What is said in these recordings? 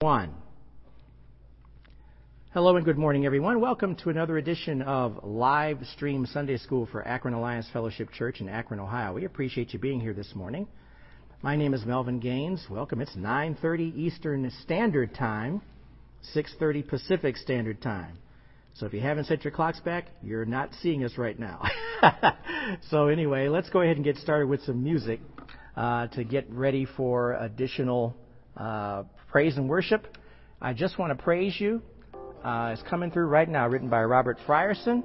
One. Hello and good morning, everyone. Welcome to another edition of Live Stream Sunday School for Akron Alliance Fellowship Church in Akron, Ohio. We appreciate you being here this morning. My name is Melvin Gaines. Welcome. It's 9:30 Eastern Standard Time, 6:30 Pacific Standard Time. So if you haven't set your clocks back, you're not seeing us right now. so anyway, let's go ahead and get started with some music uh, to get ready for additional uh, praise and worship. I just want to praise you. Uh, it's coming through right now, written by Robert Frierson.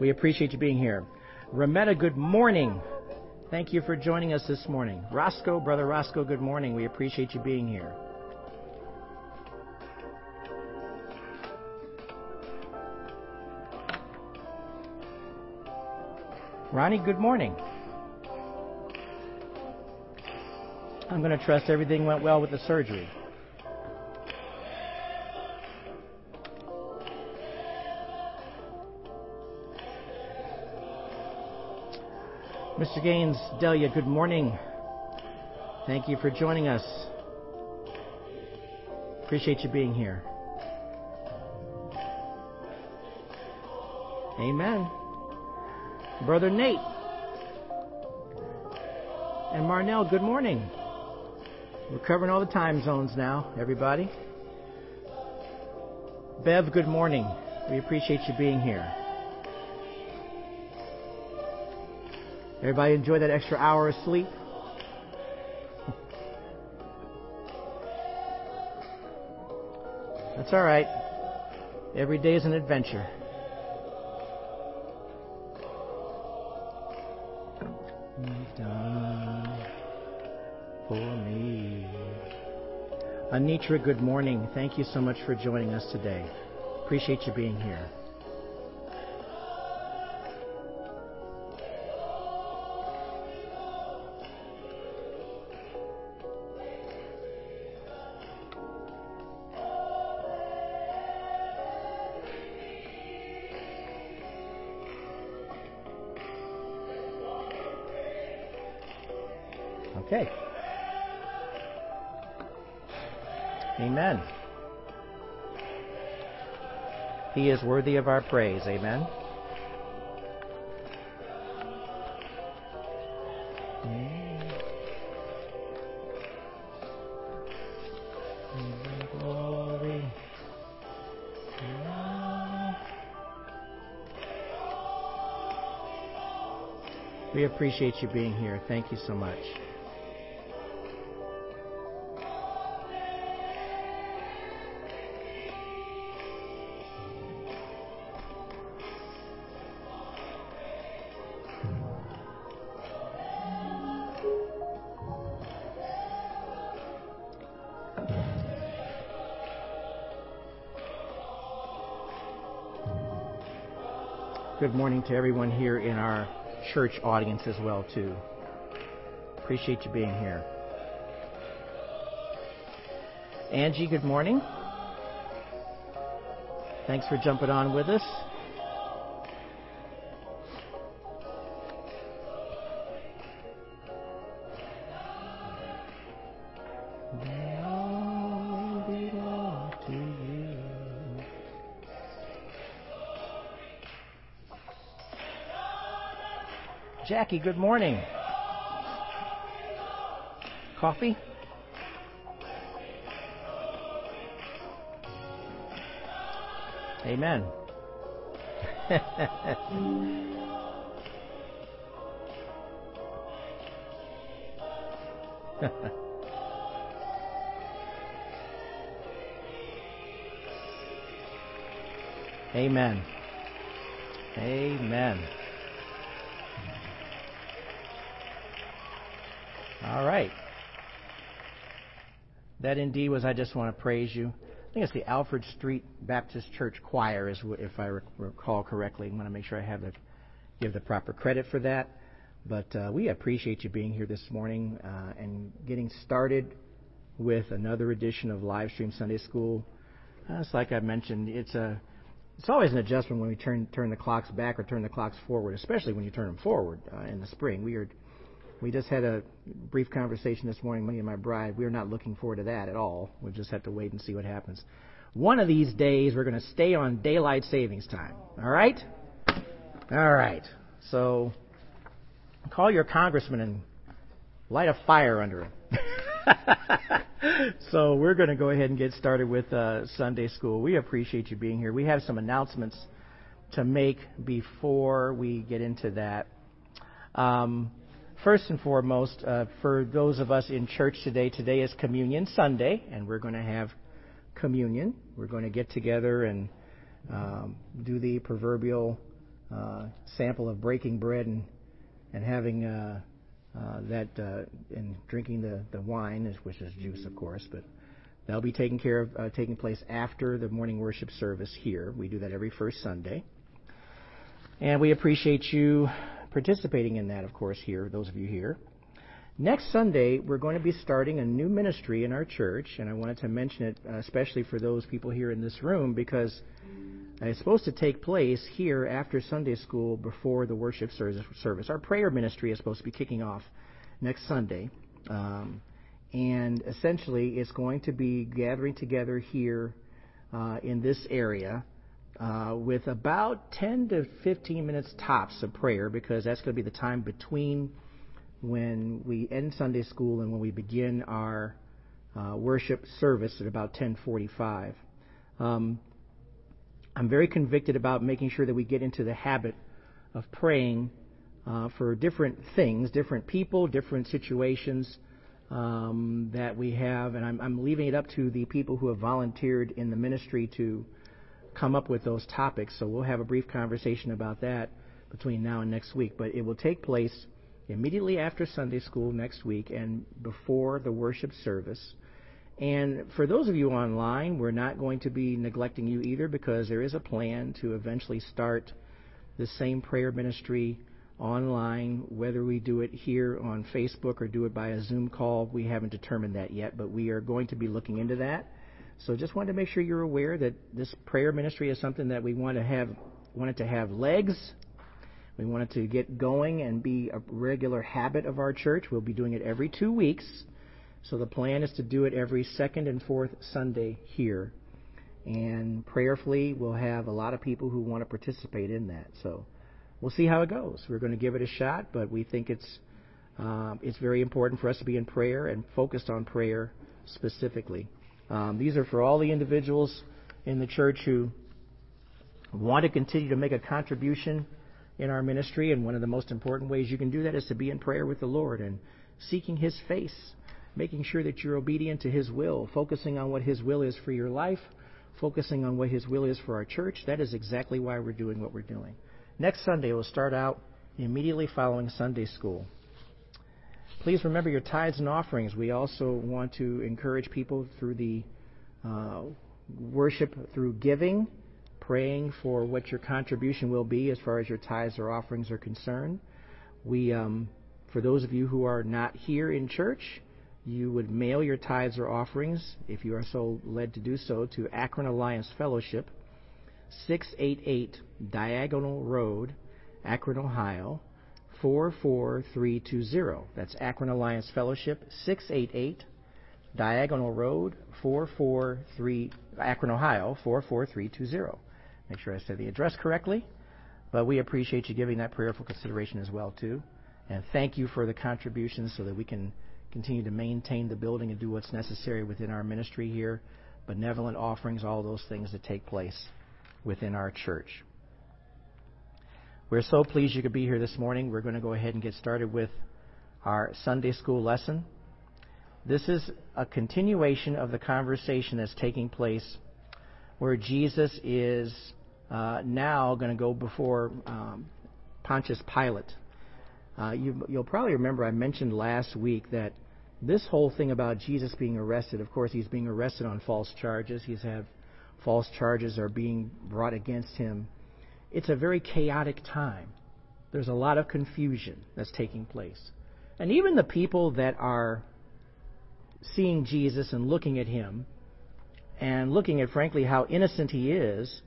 We appreciate you being here. Rametta, good morning. Thank you for joining us this morning. Roscoe, Brother Roscoe, good morning. We appreciate you being here. Ronnie, good morning. I'm going to trust everything went well with the surgery. Mr. Gaines, Delia, good morning. Thank you for joining us. Appreciate you being here. Amen. Brother Nate and Marnell, good morning. We're covering all the time zones now, everybody. Bev, good morning. We appreciate you being here. Everybody enjoy that extra hour of sleep? That's all right. Every day is an adventure. Anitra, good morning. Thank you so much for joining us today. Appreciate you being here. Amen. He is worthy of our praise. Amen. We appreciate you being here. Thank you so much. Good morning to everyone here in our church audience as well too. Appreciate you being here. Angie, good morning. Thanks for jumping on with us. Jackie, good morning. Coffee? Amen. Amen. Amen. All right. That indeed was I Just Want to Praise You. I think it's the Alfred Street Baptist Church Choir, is if I recall correctly. I want to make sure I have the give the proper credit for that. But uh, we appreciate you being here this morning uh, and getting started with another edition of Live Stream Sunday School. Uh, it's like I mentioned, it's a it's always an adjustment when we turn turn the clocks back or turn the clocks forward, especially when you turn them forward uh, in the spring. We are we just had a brief conversation this morning, me and my bride. We're not looking forward to that at all. We'll just have to wait and see what happens. One of these days, we're going to stay on daylight savings time. All right? All right. So, call your congressman and light a fire under him. so we're going to go ahead and get started with uh, Sunday school. We appreciate you being here. We have some announcements to make before we get into that. Um, first and foremost, uh, for those of us in church today, today is Communion Sunday, and we're going to have communion. We're going to get together and um, do the proverbial uh, sample of breaking bread and and having uh, uh, that uh, and drinking the the wine, which is juice, of course, but. That'll be taken care of, uh, taking place after the morning worship service here. We do that every first Sunday. And we appreciate you participating in that, of course, here, those of you here. Next Sunday, we're going to be starting a new ministry in our church, and I wanted to mention it uh, especially for those people here in this room because it's supposed to take place here after Sunday school before the worship service. Our prayer ministry is supposed to be kicking off next Sunday. Um, and essentially, it's going to be gathering together here uh, in this area uh, with about 10 to 15 minutes tops of prayer because that's going to be the time between when we end Sunday school and when we begin our uh, worship service at about 10:45. Um, I'm very convicted about making sure that we get into the habit of praying uh, for different things, different people, different situations um, that we have, and I'm, I'm leaving it up to the people who have volunteered in the ministry to come up with those topics. So we'll have a brief conversation about that between now and next week. But it will take place immediately after Sunday school next week and before the worship service. And for those of you online, we're not going to be neglecting you either because there is a plan to eventually start the same prayer ministry online, whether we do it here on Facebook or do it by a Zoom call. We haven't determined that yet, but we are going to be looking into that. So just wanted to make sure you're aware that this prayer ministry is something that we want to have wanted to have legs. We wanted to get going and be a regular habit of our church. We'll be doing it every two weeks. So the plan is to do it every second and fourth Sunday here. And prayerfully, we'll have a lot of people who want to participate in that. So we'll see how it goes. We're going to give it a shot, but we think it's um, it's very important for us to be in prayer and focused on prayer specifically. Um, these are for all the individuals in the church who want to continue to make a contribution in our ministry. And one of the most important ways you can do that is to be in prayer with the Lord and seeking His face, making sure that you're obedient to His will, focusing on what His will is for your life, focusing on what His will is for our church. That is exactly why we're doing what we're doing. Next Sunday, we'll start out immediately following Sunday school. Please remember your tithes and offerings. We also want to encourage people through the uh, worship through giving, praying for what your contribution will be as far as your tithes or offerings are concerned. We, um, for those of you who are not here in church, you would mail your tithes or offerings, if you are so led to do so, to Akron Alliance Fellowship, 688 Diagonal Road, Akron, Ohio 44320. That's Akron Alliance Fellowship, 688 Diagonal Road, 443, Akron, Ohio, 44320. Make sure I said the address correctly. But we appreciate you giving that prayerful consideration as well, too. And thank you for the contributions so that we can continue to maintain the building and do what's necessary within our ministry here. Benevolent offerings, all those things that take place within our church. We're so pleased you could be here this morning. We're going to go ahead and get started with our Sunday school lesson. This is a continuation of the conversation that's taking place where Jesus is uh, now going to go before um, Pontius Pilate. Uh, you, you'll probably remember I mentioned last week that this whole thing about Jesus being arrested, of course, he's being arrested on false charges. He's had false charges are being brought against him it's a very chaotic time. There's a lot of confusion that's taking place. And even the people that are seeing Jesus and looking at him and looking at, frankly, how innocent he is,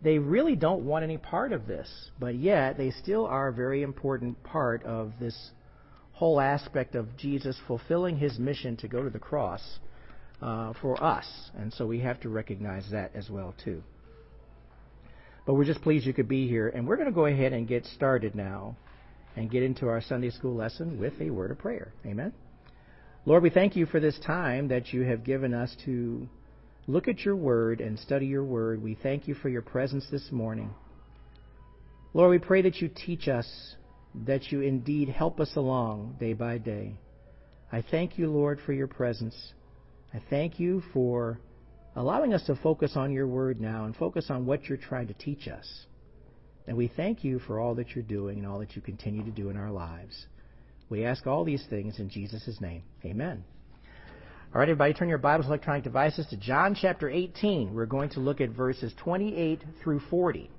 they really don't want any part of this. But yet, they still are a very important part of this whole aspect of Jesus fulfilling his mission to go to the cross uh, for us. And so we have to recognize that as well, too. But we're just pleased you could be here. And we're going to go ahead and get started now and get into our Sunday school lesson with a word of prayer. Amen. Lord, we thank you for this time that you have given us to look at your word and study your word. We thank you for your presence this morning. Lord, we pray that you teach us, that you indeed help us along day by day. I thank you, Lord, for your presence. I thank you for allowing us to focus on your word now and focus on what you're trying to teach us. And we thank you for all that you're doing and all that you continue to do in our lives. We ask all these things in Jesus' name. Amen. All right, everybody, turn your Bibles, electronic devices to John chapter 18. We're going to look at verses 28 through 40.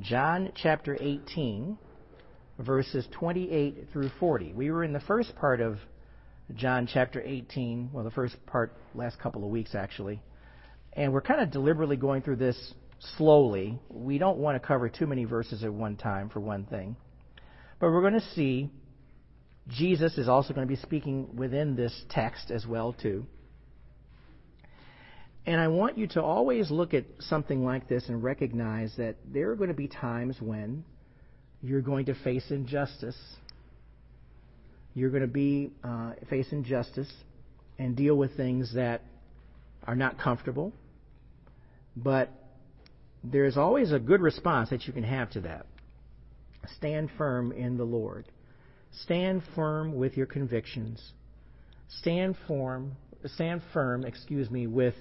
John chapter 18, verses 28 through 40. We were in the first part of John chapter 18, well, the first part, last couple of weeks actually, and we're kind of deliberately going through this slowly. We don't want to cover too many verses at one time, for one thing. But we're going to see Jesus is also going to be speaking within this text as well too. And I want you to always look at something like this and recognize that there are going to be times when you're going to face injustice. You're going to be uh, face injustice and deal with things that are not comfortable. But there's always a good response that you can have to that. Stand firm in the Lord. Stand firm with your convictions. Stand firm, stand firm, excuse me, with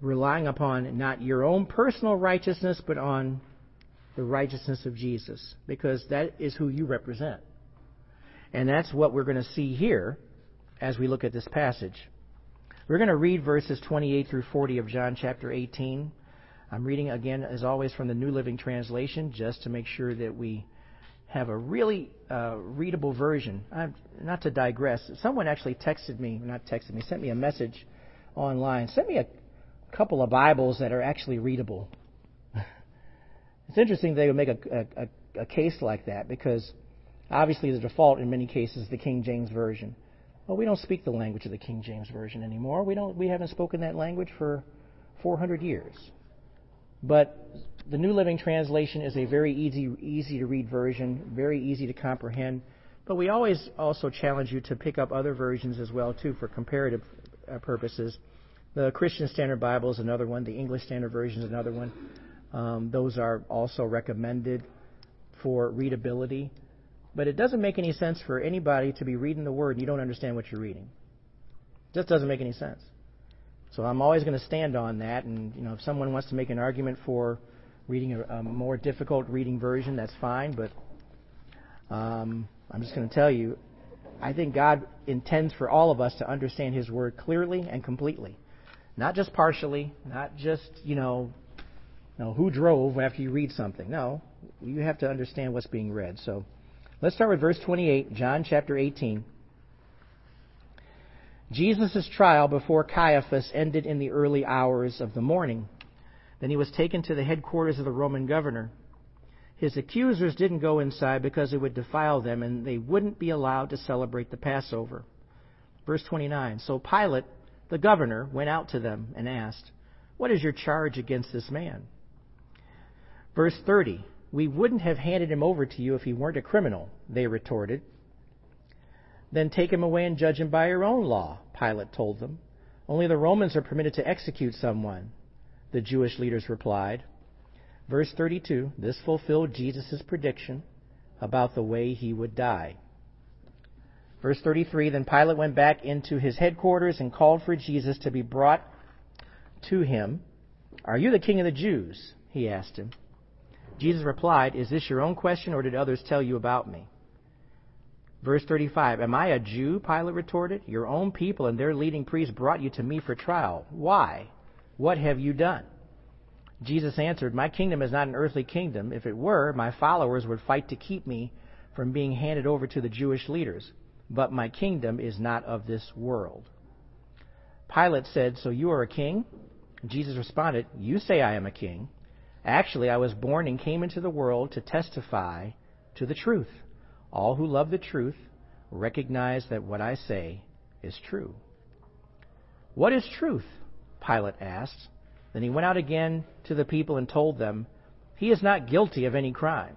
relying upon not your own personal righteousness, but on the righteousness of Jesus, because that is who you represent. And that's what we're going to see here as we look at this passage. We're going to read verses 28 through 40 of John chapter 18. I'm reading again, as always, from the New Living Translation, just to make sure that we have a really uh, readable version. I'm, not to digress, someone actually texted me, not texted me, sent me a message online. Sent me a couple of Bibles that are actually readable. it's interesting they would make a, a, a case like that because obviously the default in many cases is the King James Version. Well, we don't speak the language of the King James Version anymore. We don't. We haven't spoken that language for 400 years. But the New Living Translation is a very easy, easy to read version, very easy to comprehend. But we always also challenge you to pick up other versions as well too for comparative uh, purposes. The Christian Standard Bible is another one. The English Standard Version is another one. Um, those are also recommended for readability. But it doesn't make any sense for anybody to be reading the Word and you don't understand what you're reading. It just doesn't make any sense. So I'm always going to stand on that. And you know, if someone wants to make an argument for reading a, a more difficult reading version, that's fine. But um, I'm just going to tell you, I think God intends for all of us to understand His Word clearly and completely, not just partially, not just you know, you know who drove after you read something. No, you have to understand what's being read. So let's start with verse 28, John chapter 18. Jesus' trial before Caiaphas ended in the early hours of the morning. Then he was taken to the headquarters of the Roman governor. His accusers didn't go inside because it would defile them, and they wouldn't be allowed to celebrate the Passover. Verse 29 So Pilate, the governor, went out to them and asked, What is your charge against this man? Verse 30 We wouldn't have handed him over to you if he weren't a criminal, they retorted. Then take him away and judge him by your own law, Pilate told them. Only the Romans are permitted to execute someone the Jewish leaders replied. Verse 32 this fulfilled Jesus' prediction about the way he would die. Verse 33 Then Pilate went back into his headquarters and called for Jesus to be brought to him. Are you the king of the Jews? He asked him. Jesus replied, Is this your own question, or did others tell you about me? Verse 35 Am I a Jew? Pilate retorted. Your own people and their leading priests brought you to me for trial. Why? What have you done? Jesus answered, My kingdom is not an earthly kingdom. If it were, my followers would fight to keep me from being handed over to the Jewish leaders. But my kingdom is not of this world. Pilate said, So you are a king? Jesus responded, You say I am a king. Actually, I was born and came into the world to testify to the truth. All who love the truth recognize that what I say is true. What is truth? Pilate asked. Then he went out again to the people and told them, He is not guilty of any crime.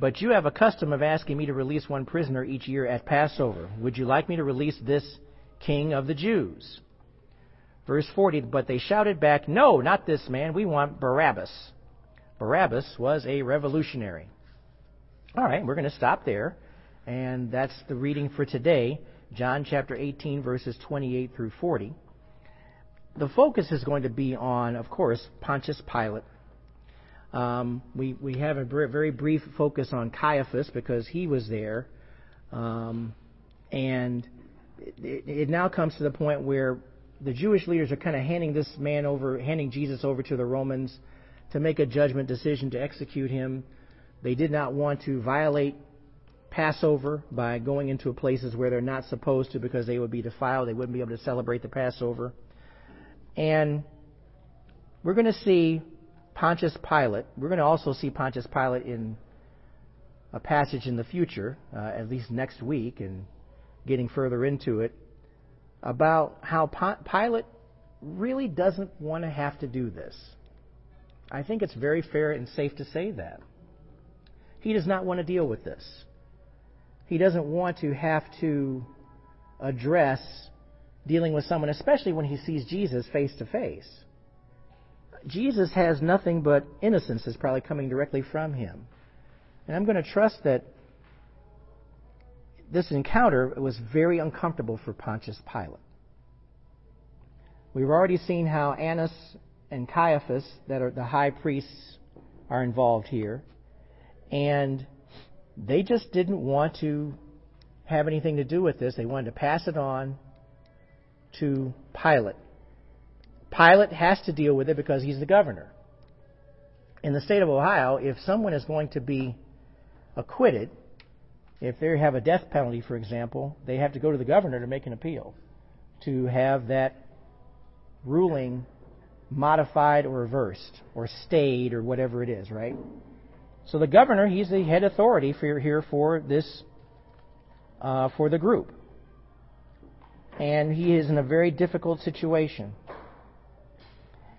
But you have a custom of asking me to release one prisoner each year at Passover. Would you like me to release this king of the Jews? Verse 40 But they shouted back, No, not this man. We want Barabbas. Barabbas was a revolutionary. All right, we're going to stop there. And that's the reading for today John chapter 18, verses 28 through 40. The focus is going to be on, of course, Pontius Pilate. Um, we, we have a very brief focus on Caiaphas because he was there. Um, and it, it now comes to the point where the Jewish leaders are kind of handing this man over, handing Jesus over to the Romans to make a judgment decision to execute him. They did not want to violate Passover by going into places where they're not supposed to because they would be defiled. They wouldn't be able to celebrate the Passover. And we're going to see Pontius Pilate. We're going to also see Pontius Pilate in a passage in the future, uh, at least next week, and getting further into it, about how Pilate really doesn't want to have to do this. I think it's very fair and safe to say that. He does not want to deal with this. He doesn't want to have to address dealing with someone, especially when he sees Jesus face to face. Jesus has nothing but innocence is probably coming directly from him. And I'm going to trust that this encounter was very uncomfortable for Pontius Pilate. We've already seen how Annas and Caiaphas, that are the high priests, are involved here. And they just didn't want to have anything to do with this. They wanted to pass it on to Pilate. Pilate has to deal with it because he's the governor. In the state of Ohio, if someone is going to be acquitted, if they have a death penalty, for example, they have to go to the governor to make an appeal to have that ruling modified or reversed or stayed or whatever it is, right? So the governor, he's the head authority for here for this uh, for the group, and he is in a very difficult situation.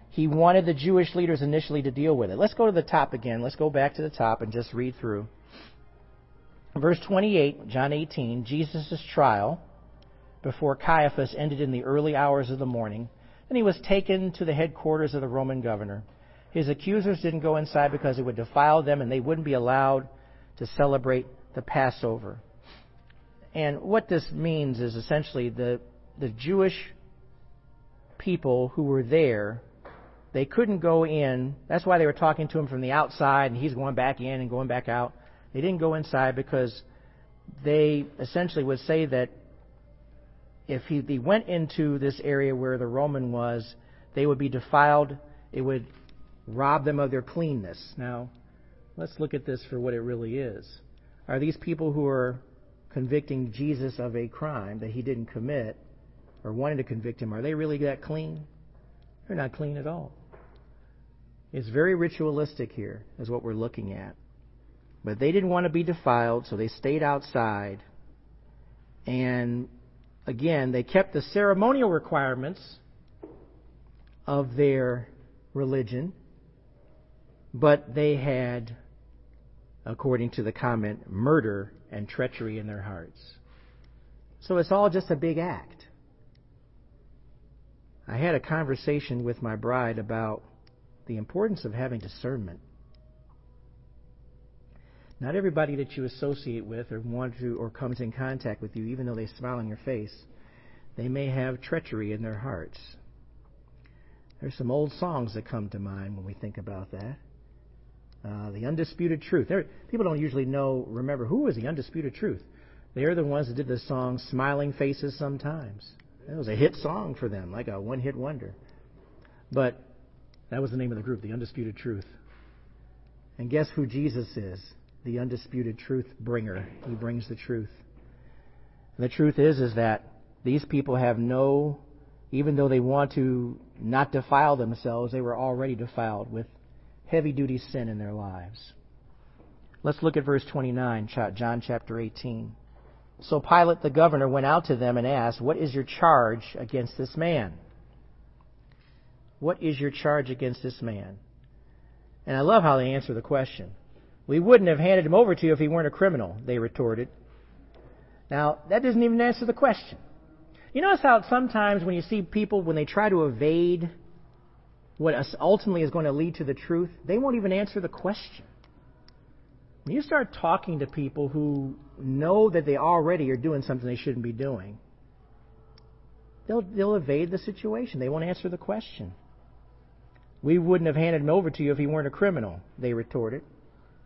He wanted the Jewish leaders initially to deal with it. Let's go to the top again. Let's go back to the top and just read through. Verse 28, John 18, Jesus' trial before Caiaphas ended in the early hours of the morning, and he was taken to the headquarters of the Roman governor. His accusers didn't go inside because it would defile them and they wouldn't be allowed to celebrate the Passover. And what this means is essentially the, the Jewish people who were there they couldn't go in. That's why they were talking to him from the outside, and he's going back in and going back out. They didn't go inside because they essentially would say that if he, he went into this area where the Roman was, they would be defiled. It would rob them of their cleanness. Now, let's look at this for what it really is. Are these people who are convicting Jesus of a crime that he didn't commit or wanting to convict him, are they really that clean? They're not clean at all. It's very ritualistic here, is what we're looking at. But they didn't want to be defiled, so they stayed outside. And again, they kept the ceremonial requirements of their religion, but they had, according to the comment, murder and treachery in their hearts. So it's all just a big act. I had a conversation with my bride about the importance of having discernment. Not everybody that you associate with or want to or comes in contact with you, even though they smile on your face, they may have treachery in their hearts. There's some old songs that come to mind when we think about that. Uh, the undisputed truth. People don't usually know, remember, who was the undisputed truth? They're the ones that did the song Smiling Faces Sometimes. It was a hit song for them, like a one hit wonder. But that was the name of the group, The Undisputed Truth. And guess who Jesus is? The undisputed truth bringer. He brings the truth. And the truth is is that these people have no even though they want to not defile themselves, they were already defiled with heavy duty sin in their lives. Let's look at verse 29, John chapter 18. So Pilate the governor went out to them and asked, What is your charge against this man? What is your charge against this man? And I love how they answer the question. We wouldn't have handed him over to you if he weren't a criminal, they retorted. Now, that doesn't even answer the question. You notice how sometimes when you see people, when they try to evade what ultimately is going to lead to the truth, they won't even answer the question. When you start talking to people who know that they already are doing something they shouldn't be doing, they'll, they'll evade the situation. They won't answer the question. We wouldn't have handed him over to you if he weren't a criminal, they retorted.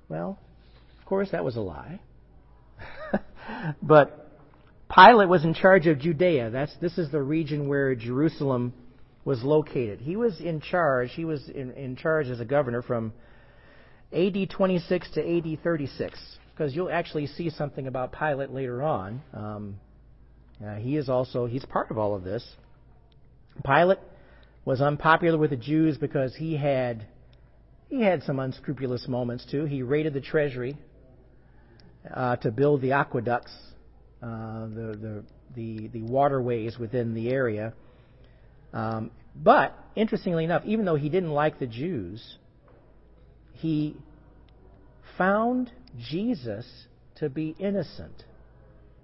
Well, of course, that was a lie. but Pilate was in charge of Judea. That's, this is the region where Jerusalem was located. He was in charge. He was in, in charge as a governor from AD 26 to AD 36, because you'll actually see something about Pilate later on. Um, uh, he is also he's part of all of this. Pilate was unpopular with the Jews because he had he had some unscrupulous moments too. He raided the treasury uh, to build the aqueducts, uh, the, the the the waterways within the area. Um, but interestingly enough, even though he didn't like the Jews, he found Jesus to be innocent.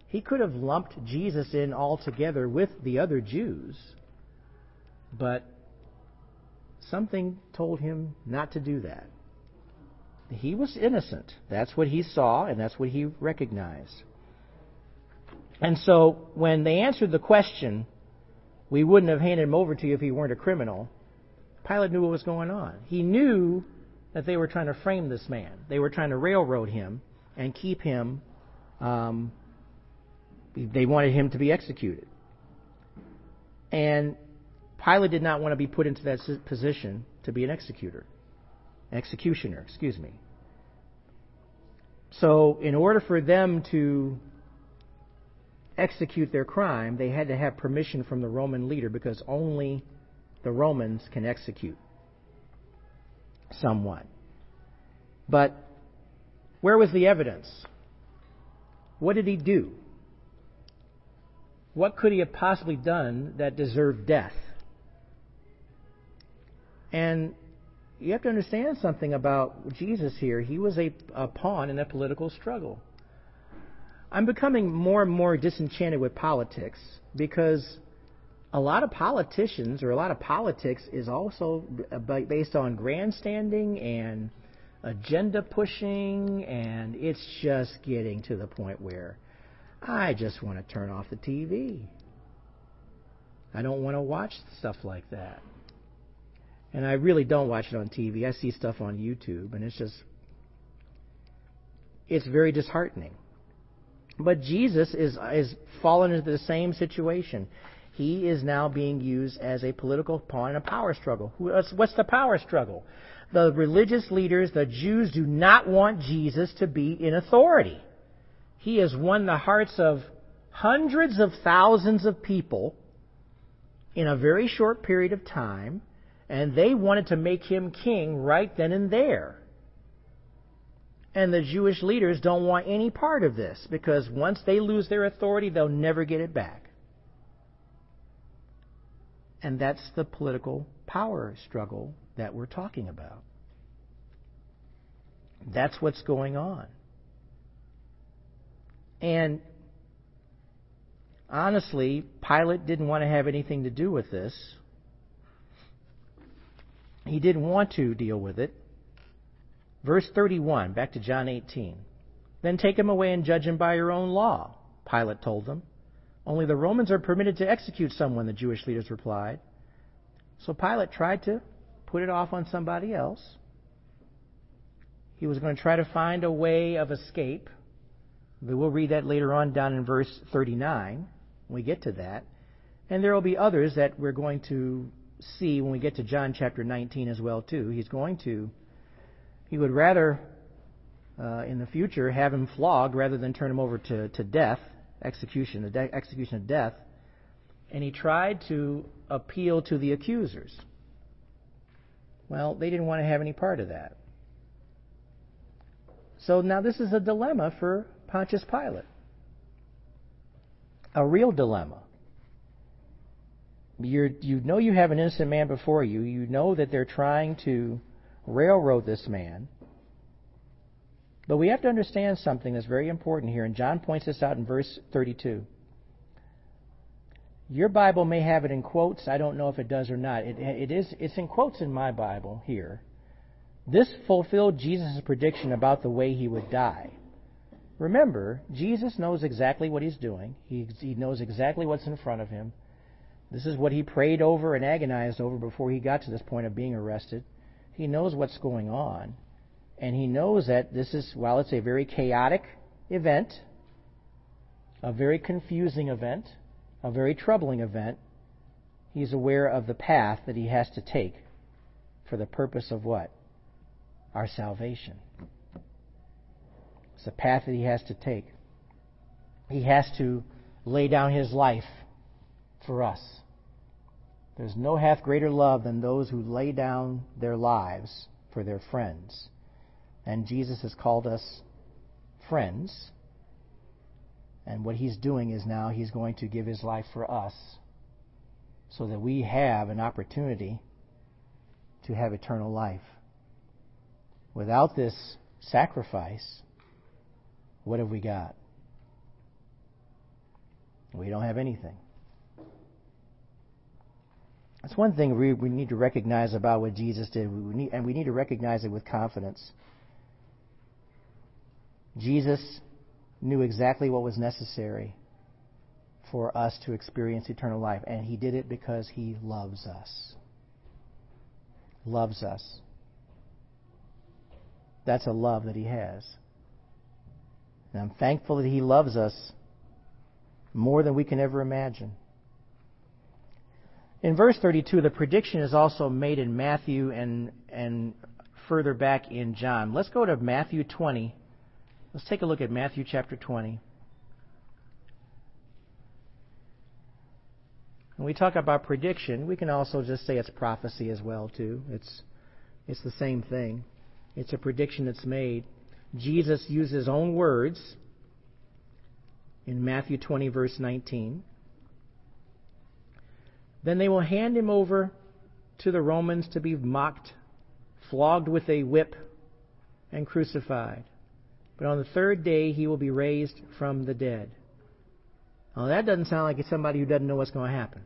He could have lumped Jesus in altogether with the other Jews, but something told him not to do that. He was innocent. That's what he saw, and that's what he recognized. And so, when they answered the question, we wouldn't have handed him over to you if he weren't a criminal, Pilate knew what was going on. He knew that they were trying to frame this man, they were trying to railroad him and keep him, um, they wanted him to be executed. And Pilate did not want to be put into that position to be an executor, executioner, excuse me. So, in order for them to execute their crime, they had to have permission from the Roman leader because only the Romans can execute someone. But where was the evidence? What did he do? What could he have possibly done that deserved death? And you have to understand something about Jesus here. He was a, a pawn in a political struggle. I'm becoming more and more disenchanted with politics because a lot of politicians or a lot of politics is also based on grandstanding and agenda pushing, and it's just getting to the point where I just want to turn off the TV. I don't want to watch stuff like that. And I really don't watch it on TV. I see stuff on YouTube, and it's just, it's very disheartening. But Jesus is, is fallen into the same situation. He is now being used as a political pawn in a power struggle. What's the power struggle? The religious leaders, the Jews, do not want Jesus to be in authority. He has won the hearts of hundreds of thousands of people in a very short period of time and they wanted to make him king right then and there. And the Jewish leaders don't want any part of this because once they lose their authority, they'll never get it back. And that's the political power struggle that we're talking about. That's what's going on. And honestly, Pilate didn't want to have anything to do with this. He didn't want to deal with it. Verse 31, back to John 18. Then take him away and judge him by your own law, Pilate told them. Only the Romans are permitted to execute someone, the Jewish leaders replied. So Pilate tried to put it off on somebody else. He was going to try to find a way of escape. We'll read that later on down in verse 39 when we get to that. And there will be others that we're going to see when we get to John chapter 19 as well too. He's going to he would rather uh, in the future have him flogged rather than turn him over to, to death, execution, the de- execution of death. And he tried to appeal to the accusers. Well, they didn't want to have any part of that. So now this is a dilemma for Pontius Pilate. a real dilemma. You're, you know you have an innocent man before you. You know that they're trying to railroad this man. But we have to understand something that's very important here, and John points this out in verse 32. Your Bible may have it in quotes. I don't know if it does or not. It, it is, it's in quotes in my Bible here. This fulfilled Jesus' prediction about the way he would die. Remember, Jesus knows exactly what he's doing. He, he knows exactly what's in front of him. This is what he prayed over and agonized over before he got to this point of being arrested. He knows what's going on. And he knows that this is, while it's a very chaotic event, a very confusing event, a very troubling event, he's aware of the path that he has to take for the purpose of what? Our salvation. It's a path that he has to take. He has to lay down his life for us. There's no hath greater love than those who lay down their lives for their friends. And Jesus has called us friends. And what he's doing is now he's going to give his life for us so that we have an opportunity to have eternal life. Without this sacrifice, what have we got? We don't have anything. That's one thing we, we need to recognize about what Jesus did, we need, and we need to recognize it with confidence. Jesus knew exactly what was necessary for us to experience eternal life, and he did it because he loves us. Loves us. That's a love that he has. And I'm thankful that he loves us more than we can ever imagine. In verse 32, the prediction is also made in Matthew and, and further back in John. Let's go to Matthew 20. Let's take a look at Matthew chapter 20. When we talk about prediction, we can also just say it's prophecy as well too. It's it's the same thing. It's a prediction that's made. Jesus used his own words in Matthew 20 verse 19. Then they will hand him over to the Romans to be mocked, flogged with a whip, and crucified. But on the third day he will be raised from the dead. Now that doesn't sound like it's somebody who doesn't know what's going to happen.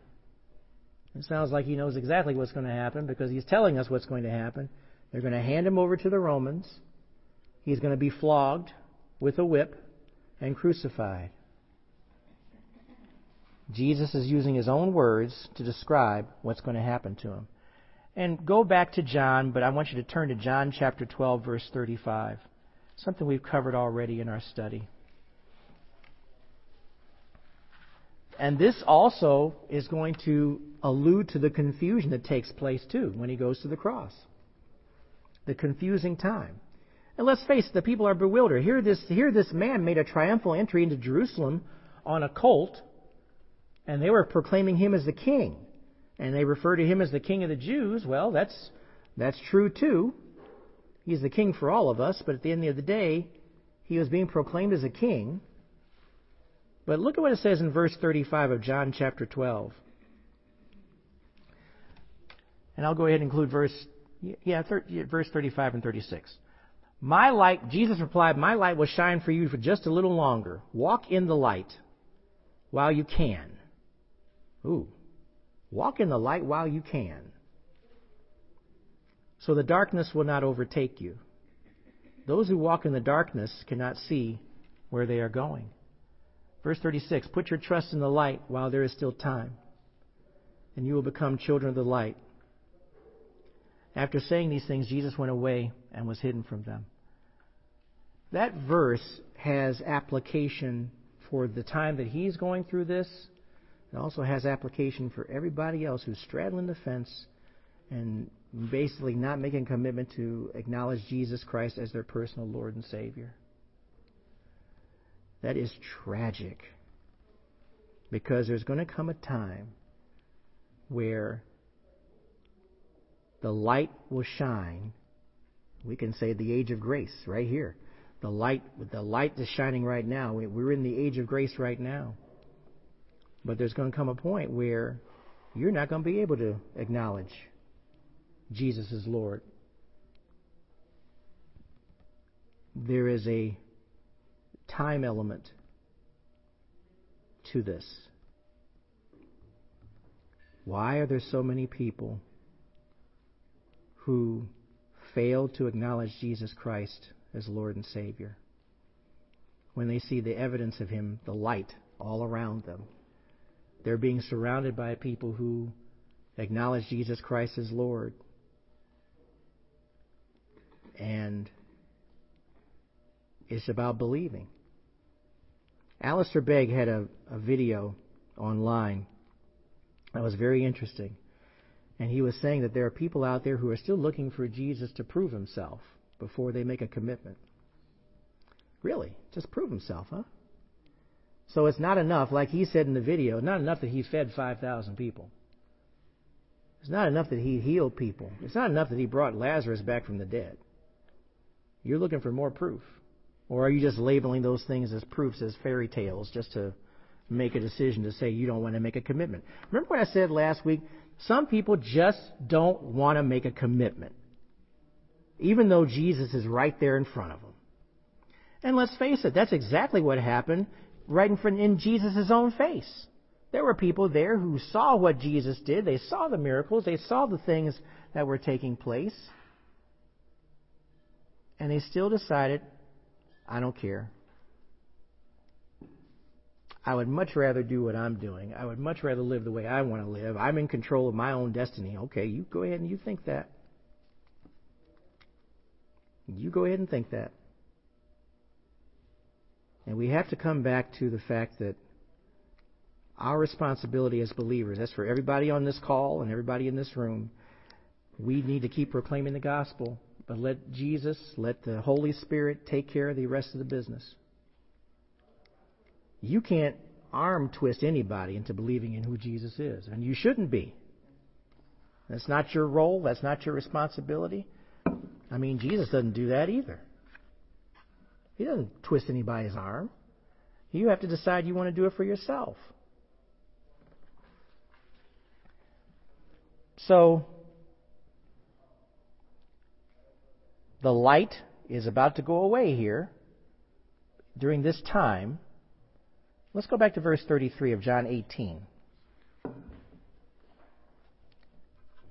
It sounds like he knows exactly what's going to happen because he's telling us what's going to happen. They're going to hand him over to the Romans. He's going to be flogged with a whip and crucified. Jesus is using his own words to describe what's going to happen to him. And go back to John, but I want you to turn to John chapter 12, verse 35. Something we've covered already in our study. And this also is going to allude to the confusion that takes place too when he goes to the cross. The confusing time. And let's face it, the people are bewildered. Here this, here this man made a triumphal entry into Jerusalem on a colt and they were proclaiming him as the king. And they refer to him as the king of the Jews. Well, that's, that's true too. He's the king for all of us, but at the end of the day, he was being proclaimed as a king. But look at what it says in verse 35 of John chapter 12. And I'll go ahead and include verse, yeah, verse 35 and 36. My light, Jesus replied, My light will shine for you for just a little longer. Walk in the light while you can. Ooh. Walk in the light while you can. So the darkness will not overtake you. Those who walk in the darkness cannot see where they are going. Verse 36 Put your trust in the light while there is still time, and you will become children of the light. After saying these things, Jesus went away and was hidden from them. That verse has application for the time that he's going through this it also has application for everybody else who's straddling the fence and basically not making a commitment to acknowledge Jesus Christ as their personal Lord and Savior. That is tragic. Because there's going to come a time where the light will shine. We can say the age of grace right here. The light, the light is shining right now. We're in the age of grace right now. But there's going to come a point where you're not going to be able to acknowledge Jesus as Lord. There is a time element to this. Why are there so many people who fail to acknowledge Jesus Christ as Lord and Savior? When they see the evidence of Him, the light all around them, they're being surrounded by people who acknowledge Jesus Christ as Lord. And it's about believing. Alistair Begg had a, a video online that was very interesting. And he was saying that there are people out there who are still looking for Jesus to prove himself before they make a commitment. Really? Just prove himself, huh? So it's not enough, like he said in the video, not enough that he fed 5,000 people. It's not enough that he healed people. It's not enough that he brought Lazarus back from the dead. You're looking for more proof. Or are you just labeling those things as proofs, as fairy tales, just to make a decision to say you don't want to make a commitment. Remember what I said last week? Some people just don't want to make a commitment, even though Jesus is right there in front of them. And let's face it, that's exactly what happened right in front in Jesus' own face. There were people there who saw what Jesus did. They saw the miracles. They saw the things that were taking place. And they still decided, I don't care. I would much rather do what I'm doing. I would much rather live the way I want to live. I'm in control of my own destiny. Okay, you go ahead and you think that. You go ahead and think that. And we have to come back to the fact that our responsibility as believers, that's for everybody on this call and everybody in this room, we need to keep proclaiming the gospel. But let Jesus, let the Holy Spirit take care of the rest of the business. You can't arm twist anybody into believing in who Jesus is, and you shouldn't be. That's not your role, that's not your responsibility. I mean, Jesus doesn't do that either. He doesn't twist anybody's arm. You have to decide you want to do it for yourself. So, the light is about to go away here during this time. Let's go back to verse 33 of John 18.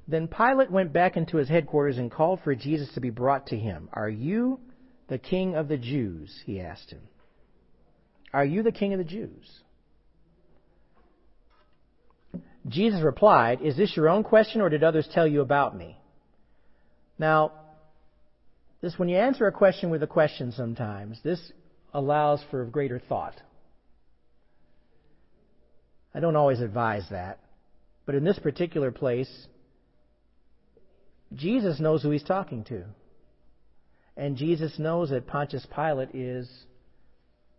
Then Pilate went back into his headquarters and called for Jesus to be brought to him. Are you the king of the Jews? He asked him. Are you the king of the Jews? Jesus replied, Is this your own question or did others tell you about me? Now, this when you answer a question with a question sometimes, this allows for greater thought. I don't always advise that. But in this particular place, Jesus knows who he's talking to. And Jesus knows that Pontius Pilate is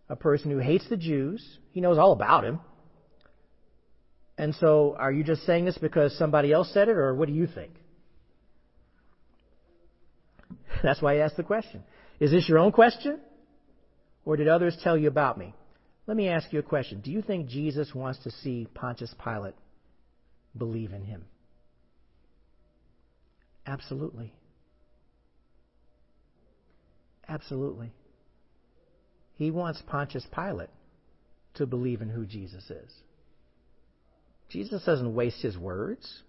a person who hates the Jews. He knows all about him. And so, are you just saying this because somebody else said it, or what do you think? That's why I asked the question. Is this your own question? Or did others tell you about me? Let me ask you a question. Do you think Jesus wants to see Pontius Pilate believe in him? Absolutely. Absolutely. He wants Pontius Pilate to believe in who Jesus is. Jesus doesn't waste his words.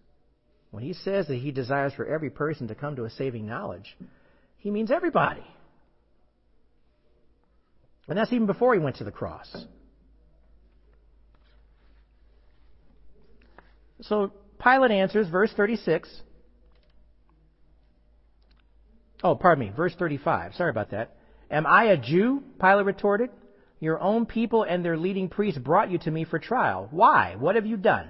When he says that he desires for every person to come to a saving knowledge, he means everybody. And that's even before he went to the cross. So Pilate answers, verse 36. Oh, pardon me, verse 35. Sorry about that. Am I a Jew? Pilate retorted. Your own people and their leading priests brought you to me for trial. Why? What have you done?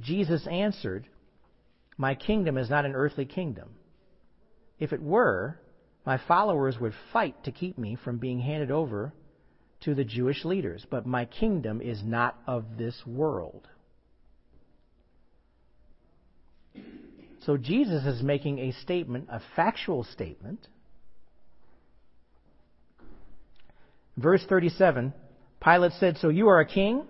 Jesus answered, My kingdom is not an earthly kingdom. If it were, my followers would fight to keep me from being handed over to the Jewish leaders, but my kingdom is not of this world. So Jesus is making a statement, a factual statement. Verse 37 Pilate said, So you are a king?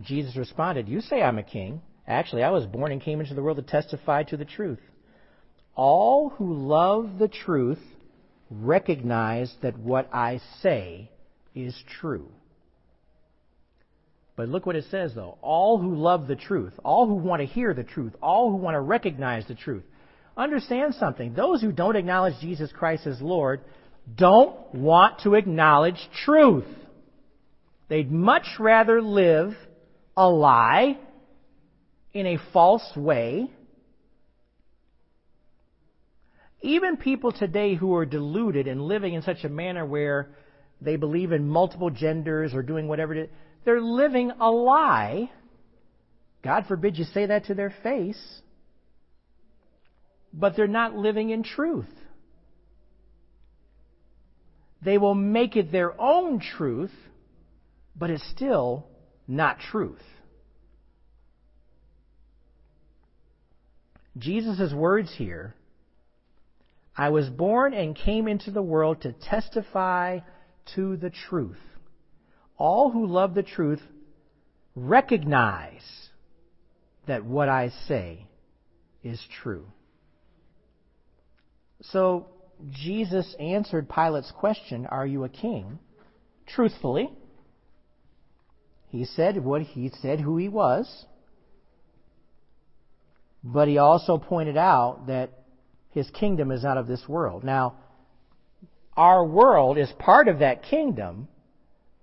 Jesus responded, You say I'm a king. Actually, I was born and came into the world to testify to the truth. All who love the truth recognize that what I say is true. But look what it says, though. All who love the truth, all who want to hear the truth, all who want to recognize the truth. Understand something. Those who don't acknowledge Jesus Christ as Lord don't want to acknowledge truth. They'd much rather live a lie in a false way. Even people today who are deluded and living in such a manner where they believe in multiple genders or doing whatever it is, they're living a lie. God forbid you say that to their face. But they're not living in truth. They will make it their own truth, but it's still not truth. Jesus' words here I was born and came into the world to testify to the truth. All who love the truth recognize that what I say is true. So, Jesus answered Pilate's question, Are you a king? truthfully. He said what he said who he was. But he also pointed out that his kingdom is not of this world. Now, our world is part of that kingdom,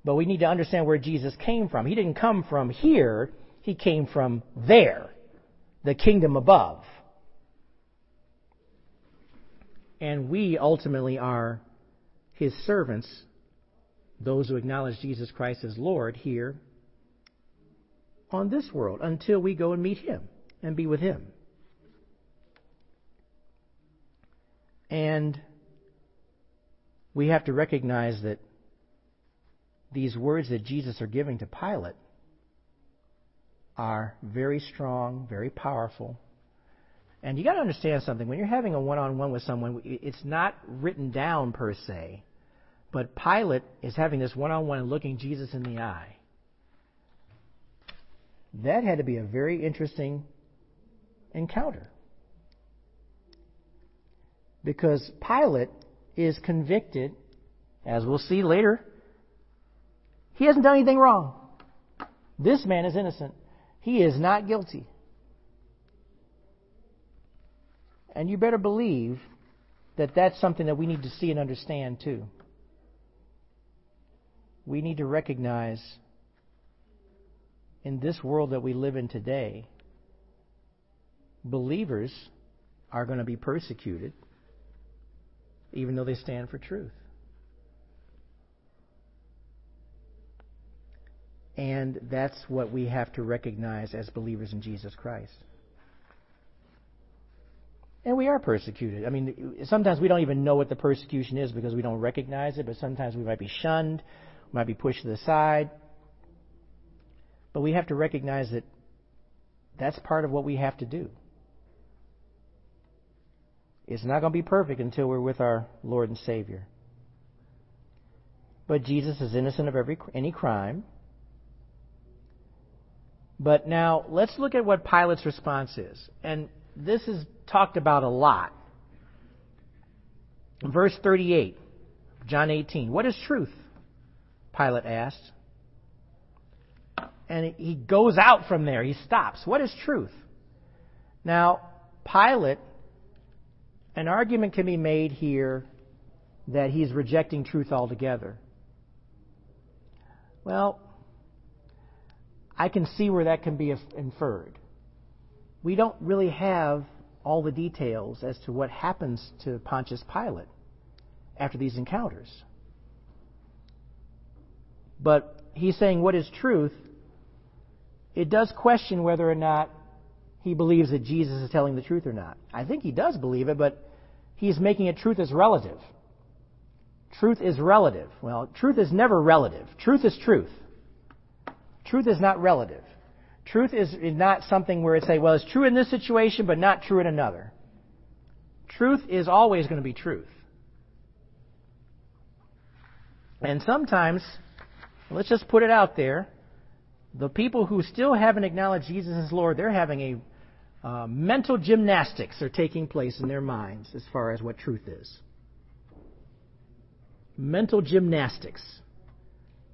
but we need to understand where Jesus came from. He didn't come from here, he came from there, the kingdom above. And we ultimately are his servants, those who acknowledge Jesus Christ as Lord here on this world until we go and meet him and be with him. And we have to recognize that these words that Jesus are giving to Pilate are very strong, very powerful, and you got to understand something. When you're having a one-on-one with someone, it's not written down per se, but Pilate is having this one-on-one and looking Jesus in the eye. That had to be a very interesting encounter. Because Pilate is convicted, as we'll see later, he hasn't done anything wrong. This man is innocent. He is not guilty. And you better believe that that's something that we need to see and understand too. We need to recognize in this world that we live in today, believers are going to be persecuted even though they stand for truth. And that's what we have to recognize as believers in Jesus Christ. And we are persecuted. I mean, sometimes we don't even know what the persecution is because we don't recognize it, but sometimes we might be shunned, we might be pushed to the side. But we have to recognize that that's part of what we have to do. It's not going to be perfect until we're with our Lord and Savior. But Jesus is innocent of every any crime. But now let's look at what Pilate's response is. And this is talked about a lot. Verse 38, John 18. What is truth? Pilate asked. And he goes out from there. He stops. What is truth? Now, Pilate, an argument can be made here that he's rejecting truth altogether. Well, I can see where that can be inferred. We don't really have all the details as to what happens to Pontius Pilate after these encounters. But he's saying what is truth. It does question whether or not he believes that Jesus is telling the truth or not. I think he does believe it, but he's making it truth is relative. Truth is relative. Well, truth is never relative. Truth is truth. Truth is not relative. Truth is not something where it's say, well, it's true in this situation, but not true in another. Truth is always going to be truth. And sometimes, let's just put it out there, the people who still haven't acknowledged Jesus as Lord, they're having a uh, mental gymnastics are taking place in their minds as far as what truth is. Mental gymnastics.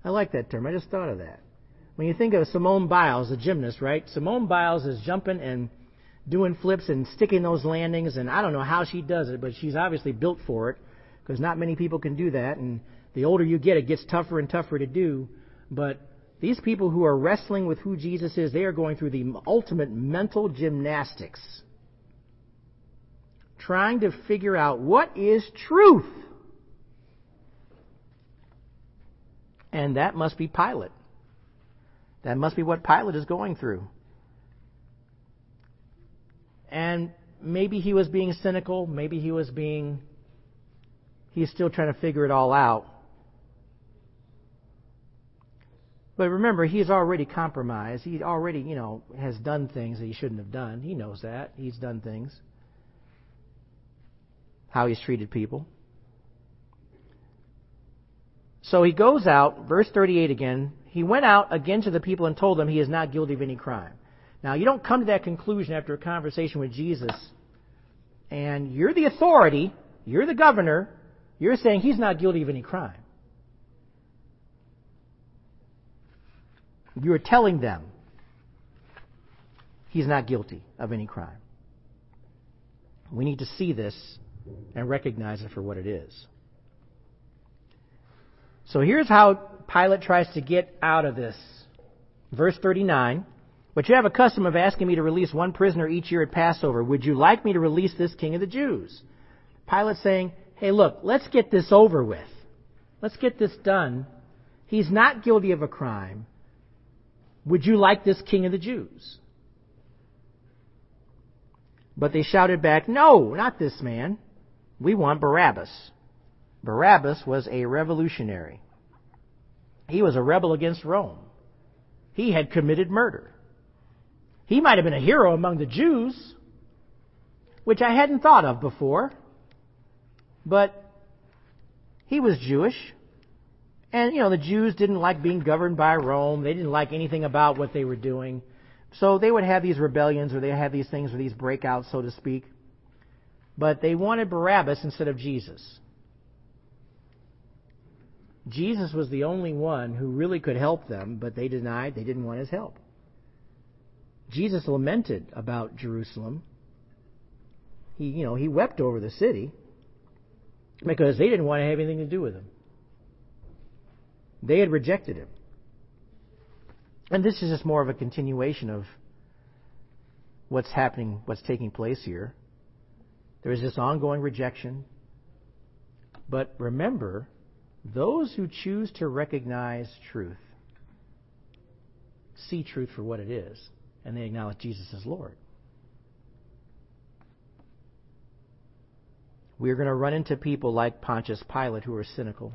I like that term. I just thought of that. When you think of Simone Biles, the gymnast, right? Simone Biles is jumping and doing flips and sticking those landings, and I don't know how she does it, but she's obviously built for it because not many people can do that. And the older you get, it gets tougher and tougher to do. But these people who are wrestling with who Jesus is, they are going through the ultimate mental gymnastics, trying to figure out what is truth. And that must be Pilate. That must be what Pilate is going through. And maybe he was being cynical, maybe he was being he's still trying to figure it all out. But remember, he's already compromised. He already, you know, has done things that he shouldn't have done. He knows that. He's done things. How he's treated people. So he goes out, verse 38 again. He went out again to the people and told them he is not guilty of any crime. Now, you don't come to that conclusion after a conversation with Jesus, and you're the authority, you're the governor, you're saying he's not guilty of any crime. You're telling them he's not guilty of any crime. We need to see this and recognize it for what it is. So here's how Pilate tries to get out of this. Verse 39 but you have a custom of asking me to release one prisoner each year at Passover. Would you like me to release this king of the Jews? Pilate saying, hey, look, let's get this over with. Let's get this done. He's not guilty of a crime. Would you like this king of the Jews? But they shouted back, No, not this man. We want Barabbas. Barabbas was a revolutionary. He was a rebel against Rome. He had committed murder. He might have been a hero among the Jews, which I hadn't thought of before. But he was Jewish. And, you know, the Jews didn't like being governed by Rome. They didn't like anything about what they were doing. So they would have these rebellions or they have these things or these breakouts, so to speak. But they wanted Barabbas instead of Jesus. Jesus was the only one who really could help them, but they denied, they didn't want his help. Jesus lamented about Jerusalem. He, you know, he wept over the city because they didn't want to have anything to do with him. They had rejected him. And this is just more of a continuation of what's happening, what's taking place here. There is this ongoing rejection. But remember, those who choose to recognize truth see truth for what it is and they acknowledge Jesus as Lord. We're going to run into people like Pontius Pilate who are cynical.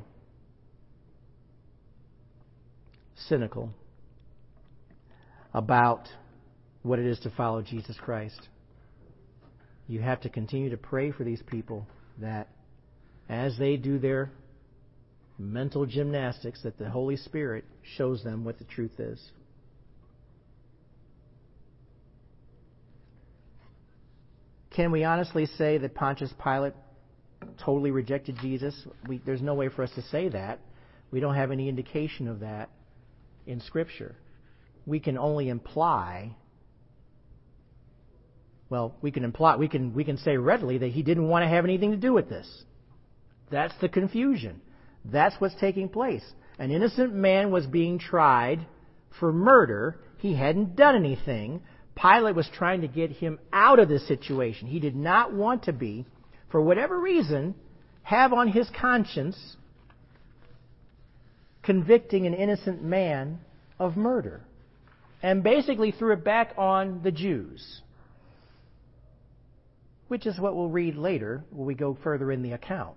Cynical about what it is to follow Jesus Christ. You have to continue to pray for these people that as they do their mental gymnastics that the Holy Spirit shows them what the truth is. Can we honestly say that Pontius Pilate totally rejected Jesus? We, there's no way for us to say that. We don't have any indication of that in Scripture. We can only imply. Well, we can imply. We can we can say readily that he didn't want to have anything to do with this. That's the confusion. That's what's taking place. An innocent man was being tried for murder. He hadn't done anything. Pilate was trying to get him out of this situation. He did not want to be, for whatever reason, have on his conscience convicting an innocent man of murder. And basically threw it back on the Jews. Which is what we'll read later when we go further in the account.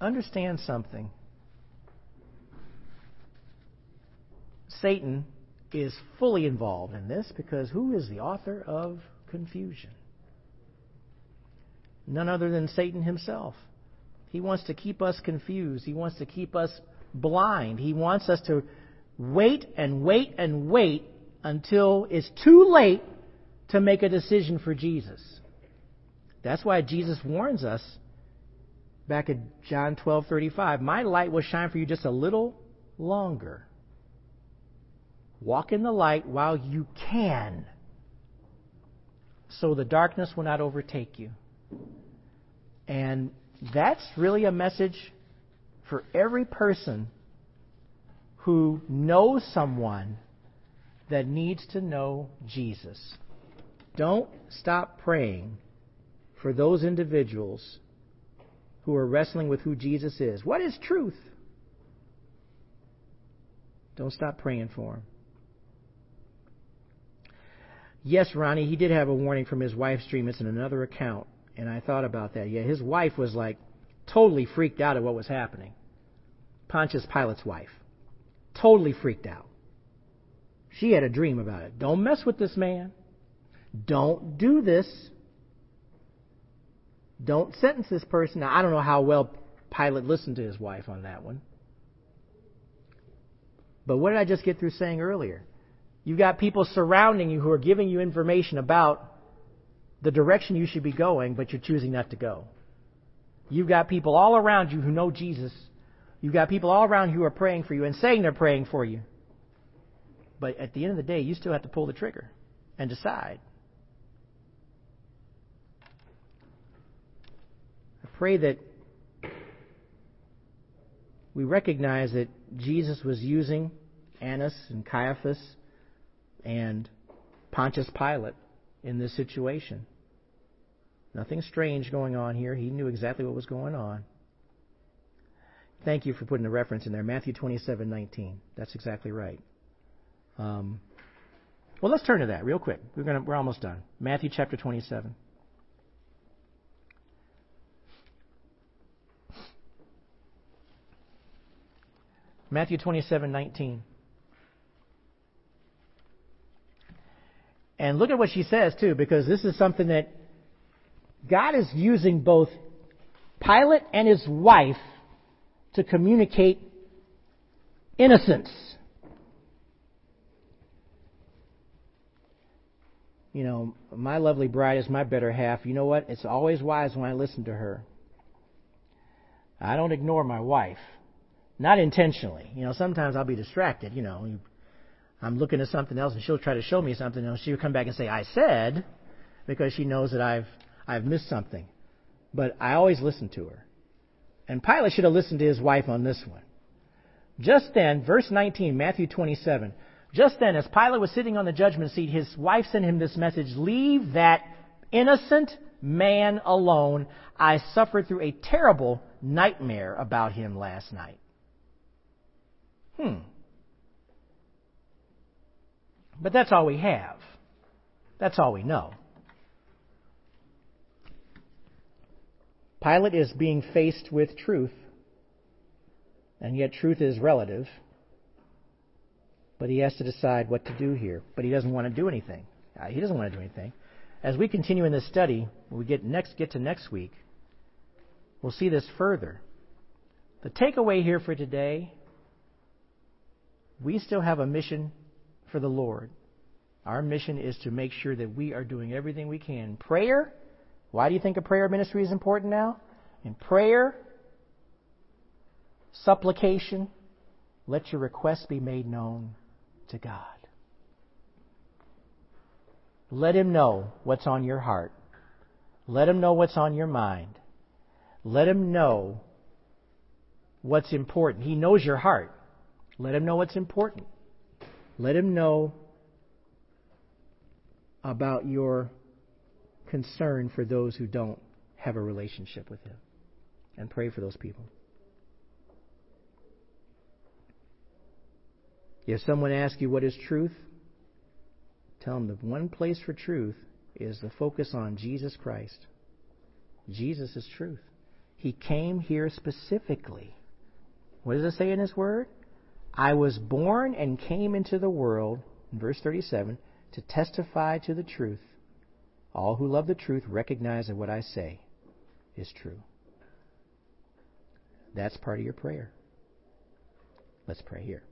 Understand something. Satan is fully involved in this because who is the author of confusion? None other than Satan himself. He wants to keep us confused. He wants to keep us blind. He wants us to wait and wait and wait until it's too late to make a decision for Jesus. That's why Jesus warns us back in John 12:35, "My light will shine for you just a little longer." Walk in the light while you can, so the darkness will not overtake you. And that's really a message for every person who knows someone that needs to know Jesus. Don't stop praying for those individuals who are wrestling with who Jesus is. What is truth? Don't stop praying for him. Yes, Ronnie, he did have a warning from his wife's dream. It's in another account. And I thought about that. Yeah, his wife was like totally freaked out at what was happening. Pontius Pilate's wife. Totally freaked out. She had a dream about it. Don't mess with this man. Don't do this. Don't sentence this person. Now, I don't know how well Pilate listened to his wife on that one. But what did I just get through saying earlier? You've got people surrounding you who are giving you information about the direction you should be going, but you're choosing not to go. You've got people all around you who know Jesus. You've got people all around you who are praying for you and saying they're praying for you. But at the end of the day, you still have to pull the trigger and decide. Pray that we recognize that Jesus was using Annas and Caiaphas and Pontius Pilate in this situation. Nothing strange going on here. He knew exactly what was going on. Thank you for putting the reference in there. Matthew 27:19. That's exactly right. Um, well, let's turn to that real quick. We're gonna, we're almost done. Matthew chapter 27. Matthew 27:19. And look at what she says, too, because this is something that God is using both Pilate and his wife to communicate innocence. You know, my lovely bride is my better half. You know what? It's always wise when I listen to her. I don't ignore my wife. Not intentionally. You know, sometimes I'll be distracted. You know, I'm looking at something else and she'll try to show me something and she'll come back and say, I said, because she knows that I've, I've missed something. But I always listen to her. And Pilate should have listened to his wife on this one. Just then, verse 19, Matthew 27. Just then, as Pilate was sitting on the judgment seat, his wife sent him this message Leave that innocent man alone. I suffered through a terrible nightmare about him last night. Hmm. But that's all we have. That's all we know. Pilate is being faced with truth, and yet truth is relative. But he has to decide what to do here. But he doesn't want to do anything. Uh, he doesn't want to do anything. As we continue in this study, when we get next get to next week, we'll see this further. The takeaway here for today, we still have a mission for the Lord. Our mission is to make sure that we are doing everything we can. Prayer, why do you think a prayer ministry is important now? In prayer, supplication, let your requests be made known to God. Let Him know what's on your heart. Let Him know what's on your mind. Let Him know what's important. He knows your heart. Let Him know what's important. Let him know about your concern for those who don't have a relationship with him. And pray for those people. If someone asks you what is truth, tell them the one place for truth is the focus on Jesus Christ. Jesus is truth. He came here specifically. What does it say in His Word? I was born and came into the world, in verse 37, to testify to the truth. All who love the truth recognize that what I say is true. That's part of your prayer. Let's pray here.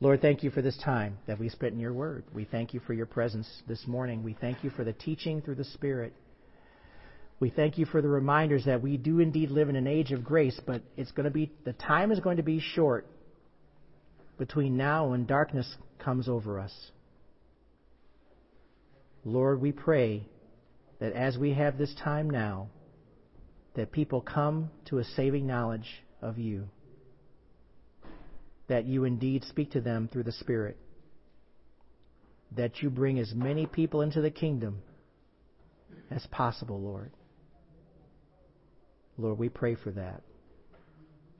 Lord, thank you for this time that we spent in your word. We thank you for your presence this morning. We thank you for the teaching through the Spirit. We thank you for the reminders that we do indeed live in an age of grace, but it's going to be the time is going to be short between now and darkness comes over us. Lord, we pray that as we have this time now, that people come to a saving knowledge of you, that you indeed speak to them through the Spirit, that you bring as many people into the kingdom as possible, Lord. Lord, we pray for that.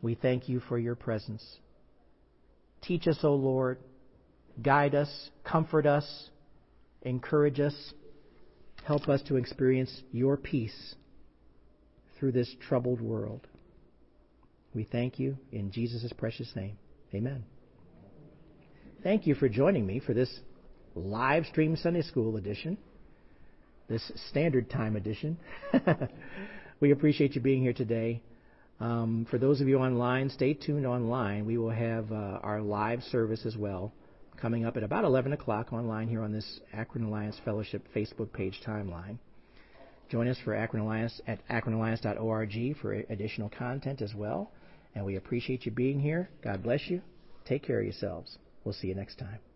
We thank you for your presence. Teach us, O Lord. Guide us, comfort us, encourage us. Help us to experience your peace through this troubled world. We thank you in Jesus' precious name. Amen. Thank you for joining me for this live stream Sunday School edition, this standard time edition. we appreciate you being here today. Um, for those of you online, stay tuned online. We will have uh, our live service as well coming up at about 11 o'clock online here on this Akron Alliance Fellowship Facebook page timeline. Join us for Akron Alliance at akronalliance.org for additional content as well. And we appreciate you being here. God bless you. Take care of yourselves. We'll see you next time.